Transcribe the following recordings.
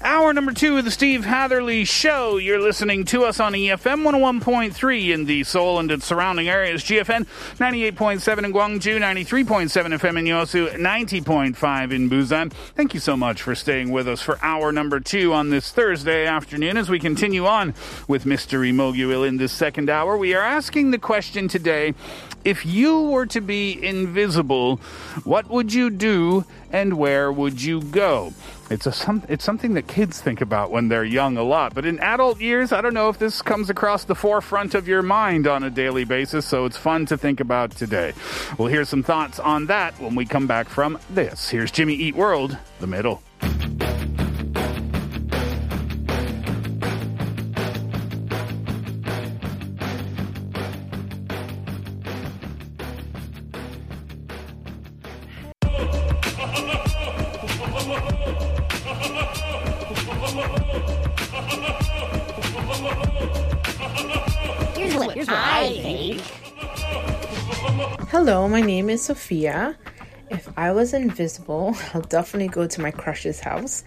Hour number two of the Steve Hatherly Show. You're listening to us on EFM 101.3 in the Seoul and its surrounding areas. GFN 98.7 in Gwangju, 93.7 FM in Yosu, 90.5 in Busan. Thank you so much for staying with us for hour number two on this Thursday afternoon. As we continue on with Mystery Moguil in this second hour, we are asking the question today if you were to be invisible, what would you do and where would you go? It's a some, it's something that kids think about when they're young a lot, but in adult years, I don't know if this comes across the forefront of your mind on a daily basis, so it's fun to think about today. We'll hear some thoughts on that when we come back from this. Here's Jimmy Eat World, the middle. Hello, my name is Sophia. If I was invisible, I'll definitely go to my crush's house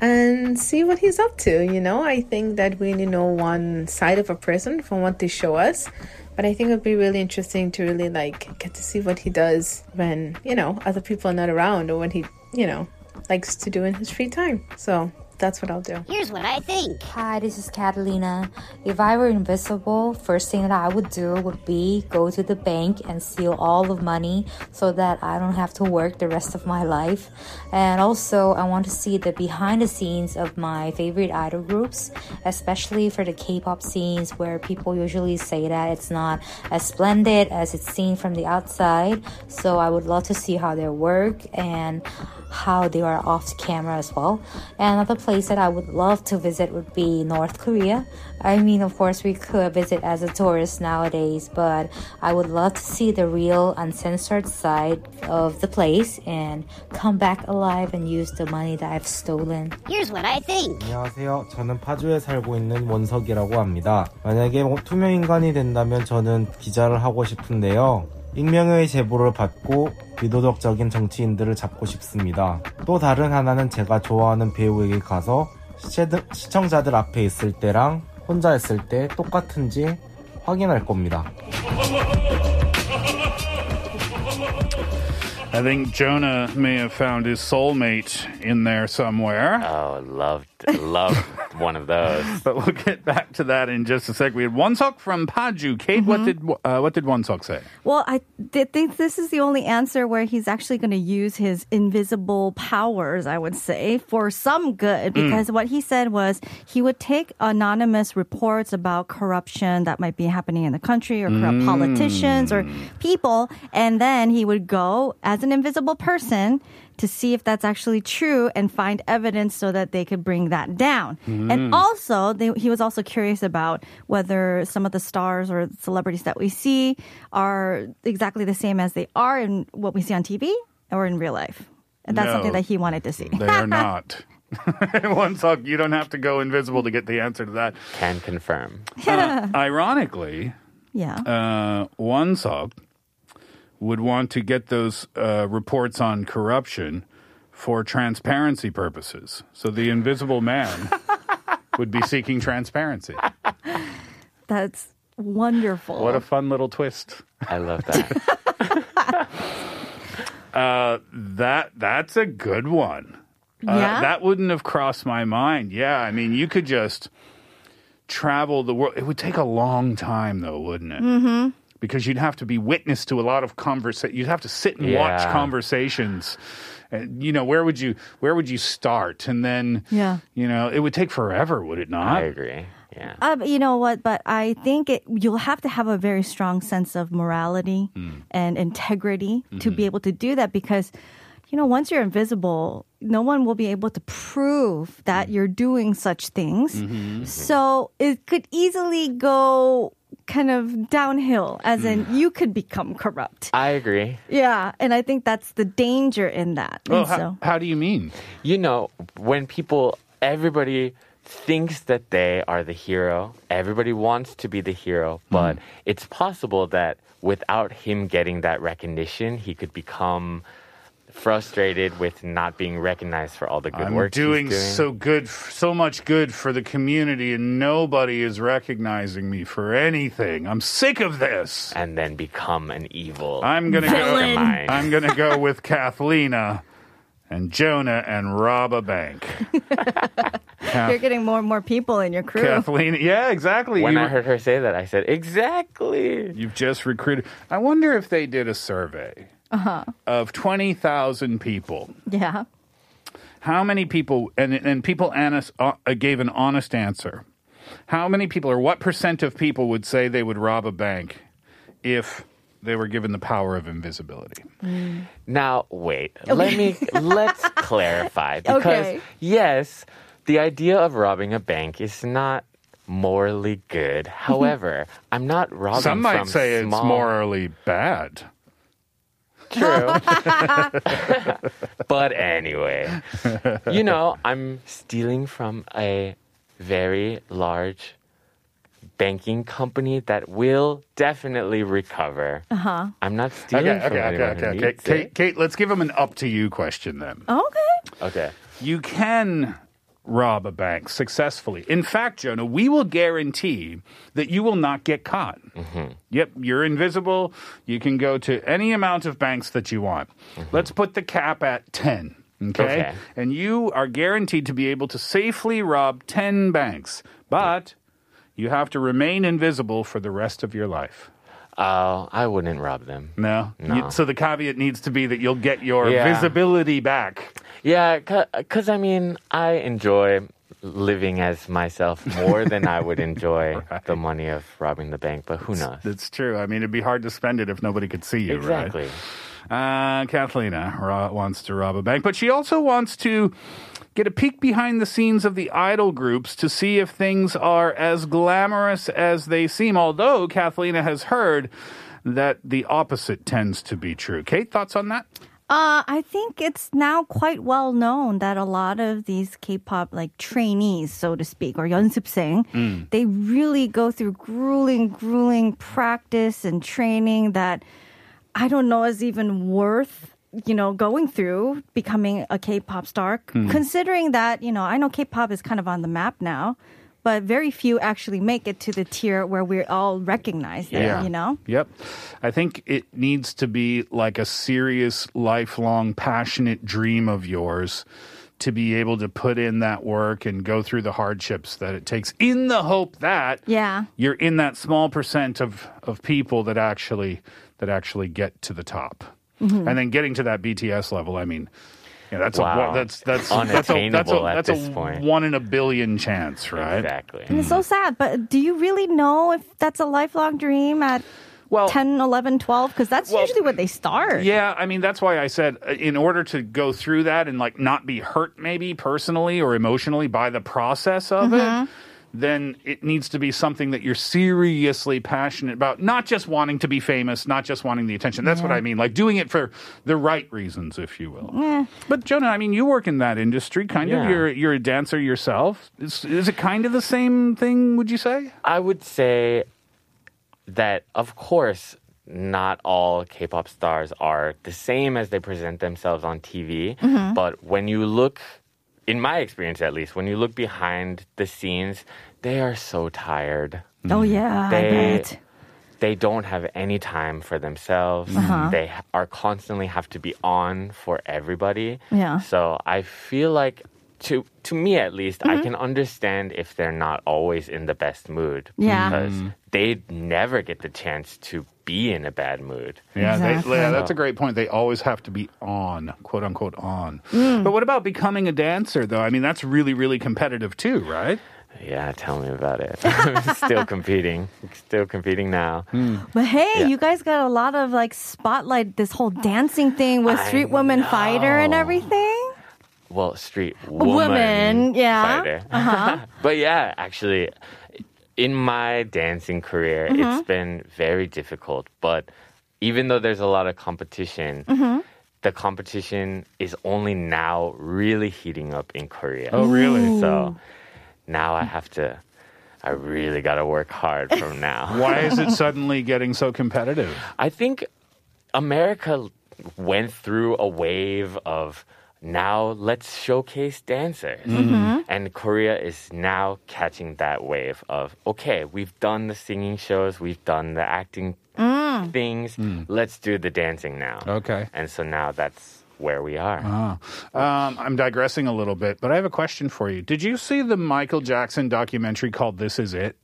and see what he's up to. You know, I think that we only know one side of a person from what they show us, but I think it would be really interesting to really like get to see what he does when, you know, other people are not around or when he, you know, likes to do in his free time. So that's what I'll do. Here's what I think. Hi, this is Catalina. If I were invisible, first thing that I would do would be go to the bank and steal all the money so that I don't have to work the rest of my life. And also, I want to see the behind the scenes of my favorite idol groups, especially for the K-pop scenes where people usually say that it's not as splendid as it's seen from the outside. So I would love to see how they work and how they are off the camera as well. And another place that I would love to visit would be North Korea. I mean, of course, we could visit as a tourist nowadays, but I would love to see the real uncensored side of the place and come back alive and use the money that I've stolen. Here's what I think. 안녕하세요. 저는 파주에 살고 있는 원석이라고 합니다. 만약에 뭐 투명 인간이 된다면 저는 기자를 하고 싶은데요. 익명의 제보를 받고 비도덕적인 정치인들을 잡고 싶습니다. 또 다른 하나는 제가 좋아하는 배우에게 가서 시청자들 앞에 있을 때랑 혼자 있을 때 똑같은지 확인할 겁니다. I think Jonah may have found his soulmate in there somewhere. Oh, loved, loved one of those. But we'll get back to that in just a sec. We had Wonsock from Paju. Kate, what mm-hmm. did uh, what did Wonsock say? Well, I th- think this is the only answer where he's actually going to use his invisible powers, I would say, for some good. Mm. Because what he said was he would take anonymous reports about corruption that might be happening in the country or corrupt mm. politicians or people, and then he would go as an invisible person to see if that's actually true and find evidence so that they could bring that down. And also, they, he was also curious about whether some of the stars or celebrities that we see are exactly the same as they are in what we see on TV or in real life. And that's No. something that he wanted to see. They are not. Wonsock, you don't have to go invisible to get the answer to that. Can confirm. Uh, ironically, yeah. uh, Wonsock would want to get those uh, reports on corruption for transparency purposes. So the invisible man would be seeking transparency. That's wonderful. What a fun little twist. I love that. Uh, that that's a good one. Uh, Yeah? that wouldn't have crossed my mind. Yeah, I mean, you could just travel the world. It would take a long time, though, wouldn't it? Mm-hmm. Because you'd have to be witness to a lot of conversation. You'd have to sit and watch Yeah. conversations. And, you know, where would you where would you start? And then, Yeah. you know, it would take forever, would it not? I agree. Yeah. Uh, but you know what? But I think it, you'll have to have a very strong sense of morality hmm. and integrity to be mm-hmm. able to do that because, you know, once you're invisible, no one will be able to prove that hmm. you're doing such things. Mm-hmm. So it could easily go kind of downhill, as in mm. you could become corrupt. I agree. Yeah, and I think that's the danger in that. Oh, And how, so, how do you mean? You know, when people, everybody thinks that they are the hero, everybody wants to be the hero, hmm. but it's possible that without him getting that recognition, he could become frustrated with not being recognized for all the good work. I'm work doing, doing. so good, so much good for the community, and nobody is recognizing me for anything. I'm sick of this. and then become an evil I'm gonna go. mastermind. I'm gonna go with Kathlena and Jonah and rob a bank. you're getting more and more people in your crew. Kathleen, yeah, exactly. When You I were- heard her say that, I said, exactly. You've just recruited. I wonder if they did a survey Uh-huh. of twenty thousand people. Yeah. How many people and and people honest, uh, gave an honest answer? How many people or what percent of people would say they would rob a bank if they were given the power of invisibility? Now, wait. Let me let's clarify because Okay. yes, the idea of robbing a bank is not morally good. However, I'm not robbing Some might from say it's morally bad. True. but anyway, you know, I'm stealing from a very large banking company that will definitely recover. Uh huh. I'm not stealing Okay, from okay, okay, anyone okay, who okay. Kate. Kate, let's give them an up to you question then. Okay. Okay. You can rob a bank successfully. In fact, Jonah, we will guarantee that you will not get caught. Mm-hmm. Yep, you're invisible. You can go to any amount of banks that you want. Let's put the cap at 10. Okay? Okay. And you are guaranteed to be able to safely rob 10 banks. But you have to remain invisible for the rest of your life. Oh, I wouldn't rob them. No? No. You- so the caveat needs to be that you'll get your Yeah. visibility back. Yeah, because I mean, I enjoy living as myself more than I would enjoy the money of robbing the bank, but who knows? That's true. I mean, it'd be hard to spend it if nobody could see you, Exactly. right? Uh, Catalina ro- wants to rob a bank, but she also wants to get a peek behind the scenes of the idol groups to see if things are as glamorous as they seem. Although Kathlena has heard that the opposite tends to be true. Kate, thoughts on that? Uh, I think it's now quite well known that a lot of these K-pop like trainees, so to speak, or 연습생, Mm. they really go through grueling, grueling practice and training that I don't know is even worth, you know, going through becoming a K-pop star. Hmm. Considering that, you know, I know K-pop is kind of on the map now, but very few actually make it to the tier where we're all recognized. Yeah. you know. Yep. I think it needs to be like a serious, lifelong, passionate dream of yours to be able to put in that work and go through the hardships that it takes in the hope that Yeah. you're in that small percent of, of people that actually that actually get to the top. Mhm. And then getting to that BTS level, I mean, yeah, that's a Wow. one- that's that's that's a that's Unattainable a at that's a this point. one in a billion chance, right? Exactly. And it's so sad, but do you really know if that's a lifelong dream at well, 10, 11, 12? Because that's usually where they start. Yeah, I mean that's why I said uh, in order to go through that and like not be hurt maybe personally or emotionally by the process of Mhm. it, then it needs to be something that you're seriously passionate about, not just wanting to be famous, not just wanting the attention. That's what I mean, like doing it for the right reasons, if you will. Yeah. But Jonah, I mean, you work in that industry, kind of. You're you're a dancer yourself. Is, is it kind of the same thing? Would you say? I would say that, of course, not all K-pop stars are the same as they present themselves on TV. Mhm. But when you look, in my experience at least, when you look behind the scenes, they are so tired. Oh, yeah. I They bet. they don't have any time for themselves. Uh-huh. They are constantly have to be on for everybody. Yeah. So I feel like to to me at least, I Mm-hmm. can understand if they're not always in the best mood Yeah. because Mm. they never get the chance to be in a bad mood. Yeah, they, yeah, that's a great point. They always have to be on, quote unquote, on. Mm. But what about becoming a dancer, though? I mean, that's really, really competitive too, right? Yeah, tell me about it. Still competing. Still competing now. But hey, Yeah. you guys got a lot of like spotlight this whole dancing thing with I Street Woman Fighter and everything. Well, street Woman, woman, yeah. fighter. Uh-huh. but yeah, actually, in my dancing career, Mm-hmm. it's been very difficult. But even though there's a lot of competition, Mm-hmm. the competition is only now really heating up in Korea. Oh, really? So now I have to. I really got to work hard from now. Why is it suddenly getting so competitive? I think America went through a wave of now let's showcase dancers. Mm-hmm. Mm-hmm. And Korea is now catching that wave of okay, we've done the singing shows, we've done the acting mm. things, mm. let's do the dancing now. Okay. And so now that's where we are. Oh. Um, I'm digressing a little bit, but I have a question for you. Did you see the Michael Jackson documentary called This Is It?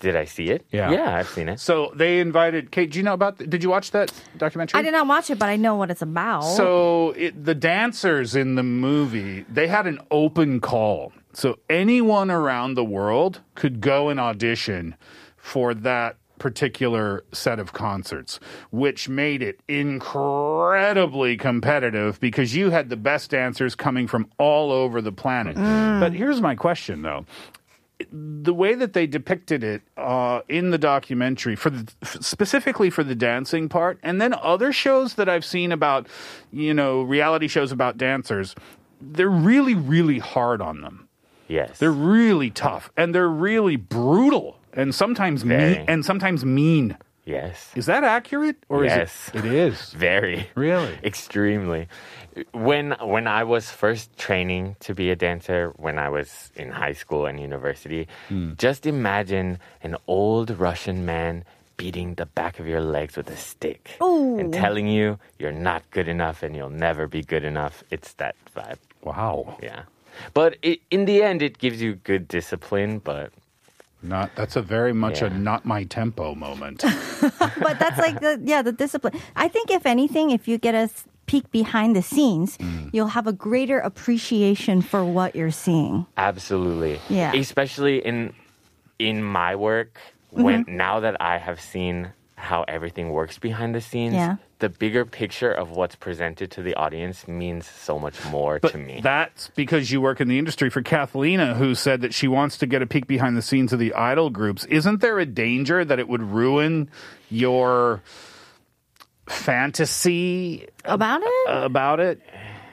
Did I see it? Yeah. Yeah, I've seen it. So they invited Kate. Do you know about? Did you watch that documentary? I did not watch it, but I know what it's about. So it, the dancers in the movie, they had an open call. So anyone around the world could go and audition for that particular set of concerts, which made it incredibly competitive because you had the best dancers coming from all over the planet. Mm. But here's my question though the way that they depicted it uh, in the documentary for the specifically for the dancing part and then other shows that i've seen about you know reality shows about dancers they're really really hard on them. Yes. they're really tough and they're really brutal and sometimes mean and sometimes mean yes. is that accurate or Yes. is it it is Very. really Extremely. When when I was first training to be a dancer when I was in high school and university, Hmm. just imagine an old Russian man beating the back of your legs with a stick and telling you you're not good enough and you'll never be good enough. It's that vibe. wow Yeah. But it, in the end it gives you good discipline, but not that's a very much a not my tempo moment but that's like the yeah the discipline. I think if anything, if you get a peek behind the scenes, Mm. you'll have a greater appreciation for what you're seeing. Absolutely. Yeah. Especially in in my work when now that I have seen how everything works behind the scenes, Yeah. The bigger picture of what's presented to the audience means so much more But to me. that's because you work in the industry. For Catalina, who said that she wants to get a peek behind the scenes of the idol groups, isn't there a danger that it would ruin your fantasy About it? about it?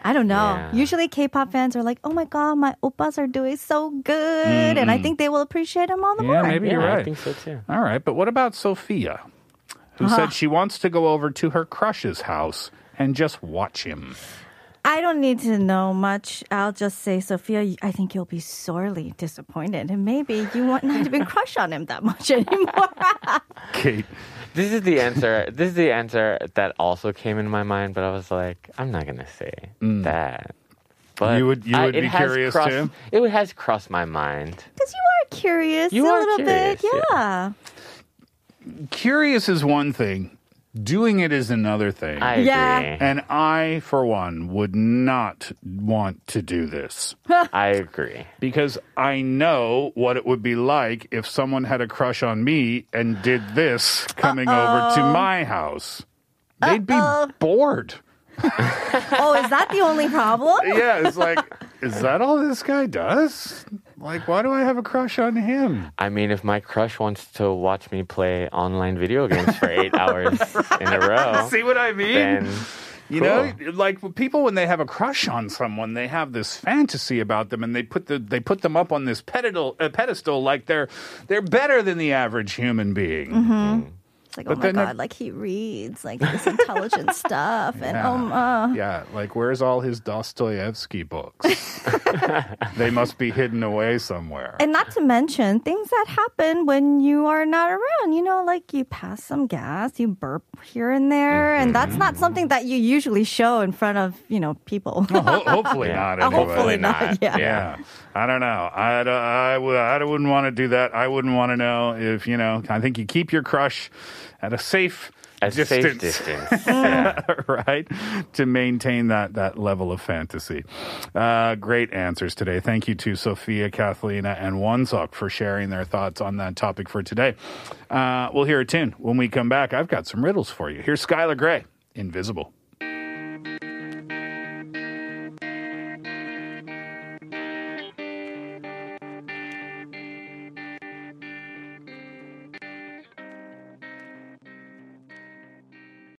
I don't know. Yeah. Usually K-pop fans are like, "Oh my god, my oppas are doing so good," and I mm-hmm. think they will appreciate them all the Yeah, more. maybe yeah, you're right. I think so too. All right, but what about Sophia, who Uh-huh. said she wants to go over to her crush's house and just watch him? I don't need to know much. I'll just say, Sophia, I think you'll be sorely disappointed, and maybe you won't not even crush on him that much anymore. Kate. This is the answer. this is the answer that also came in my mind, but I was like, I'm not gonna say that. But Mm. You would- you would it be has curious crossed, too? It has crossed my mind. Because you are curious You a are little bit, curious, yeah. Curious is one thing. Doing it is another thing. I agree. And I, for one, would not want to do this I agree. because I know what it would be like if someone had a crush on me and did this coming over to my house. They'd be bored. Oh, is that the only problem? Yeah, it's like, is that all this guy does? Like, why do I have a crush on him? I mean, if my crush wants to watch me play online video games for eight hours in a row, See what I mean? then You know, like people when they have a crush on someone, they have this fantasy about them, and they put the they put them up on this pedestal, uh, pedestal like they're they're better than the average human being. It's like, But oh my then the- god, like he reads like this intelligent stuff, and Yeah. um, uh, Yeah, like where's all his Dostoevsky books? they must be hidden away somewhere. And not to mention things that happen when you are not around. You know, like you pass some gas, you burp here and there, and that's not something that you usually show in front of you know people. Well, ho- hopefully not. Uh, Anyway. hopefully not, yeah. Yeah. I don't know. I, don't- I, would- I wouldn't want to do that. I wouldn't want to know if, you know, I think you keep your crush at a safe A safe distance. distance. right? To maintain that, that level of fantasy. Uh, great answers today. Thank you to Sophia, Kathleen, and Wonsock for sharing their thoughts on that topic for today. Uh, we'll hear a tune. When we come back, I've got some riddles for you. Here's Skylar Grey, Invisible.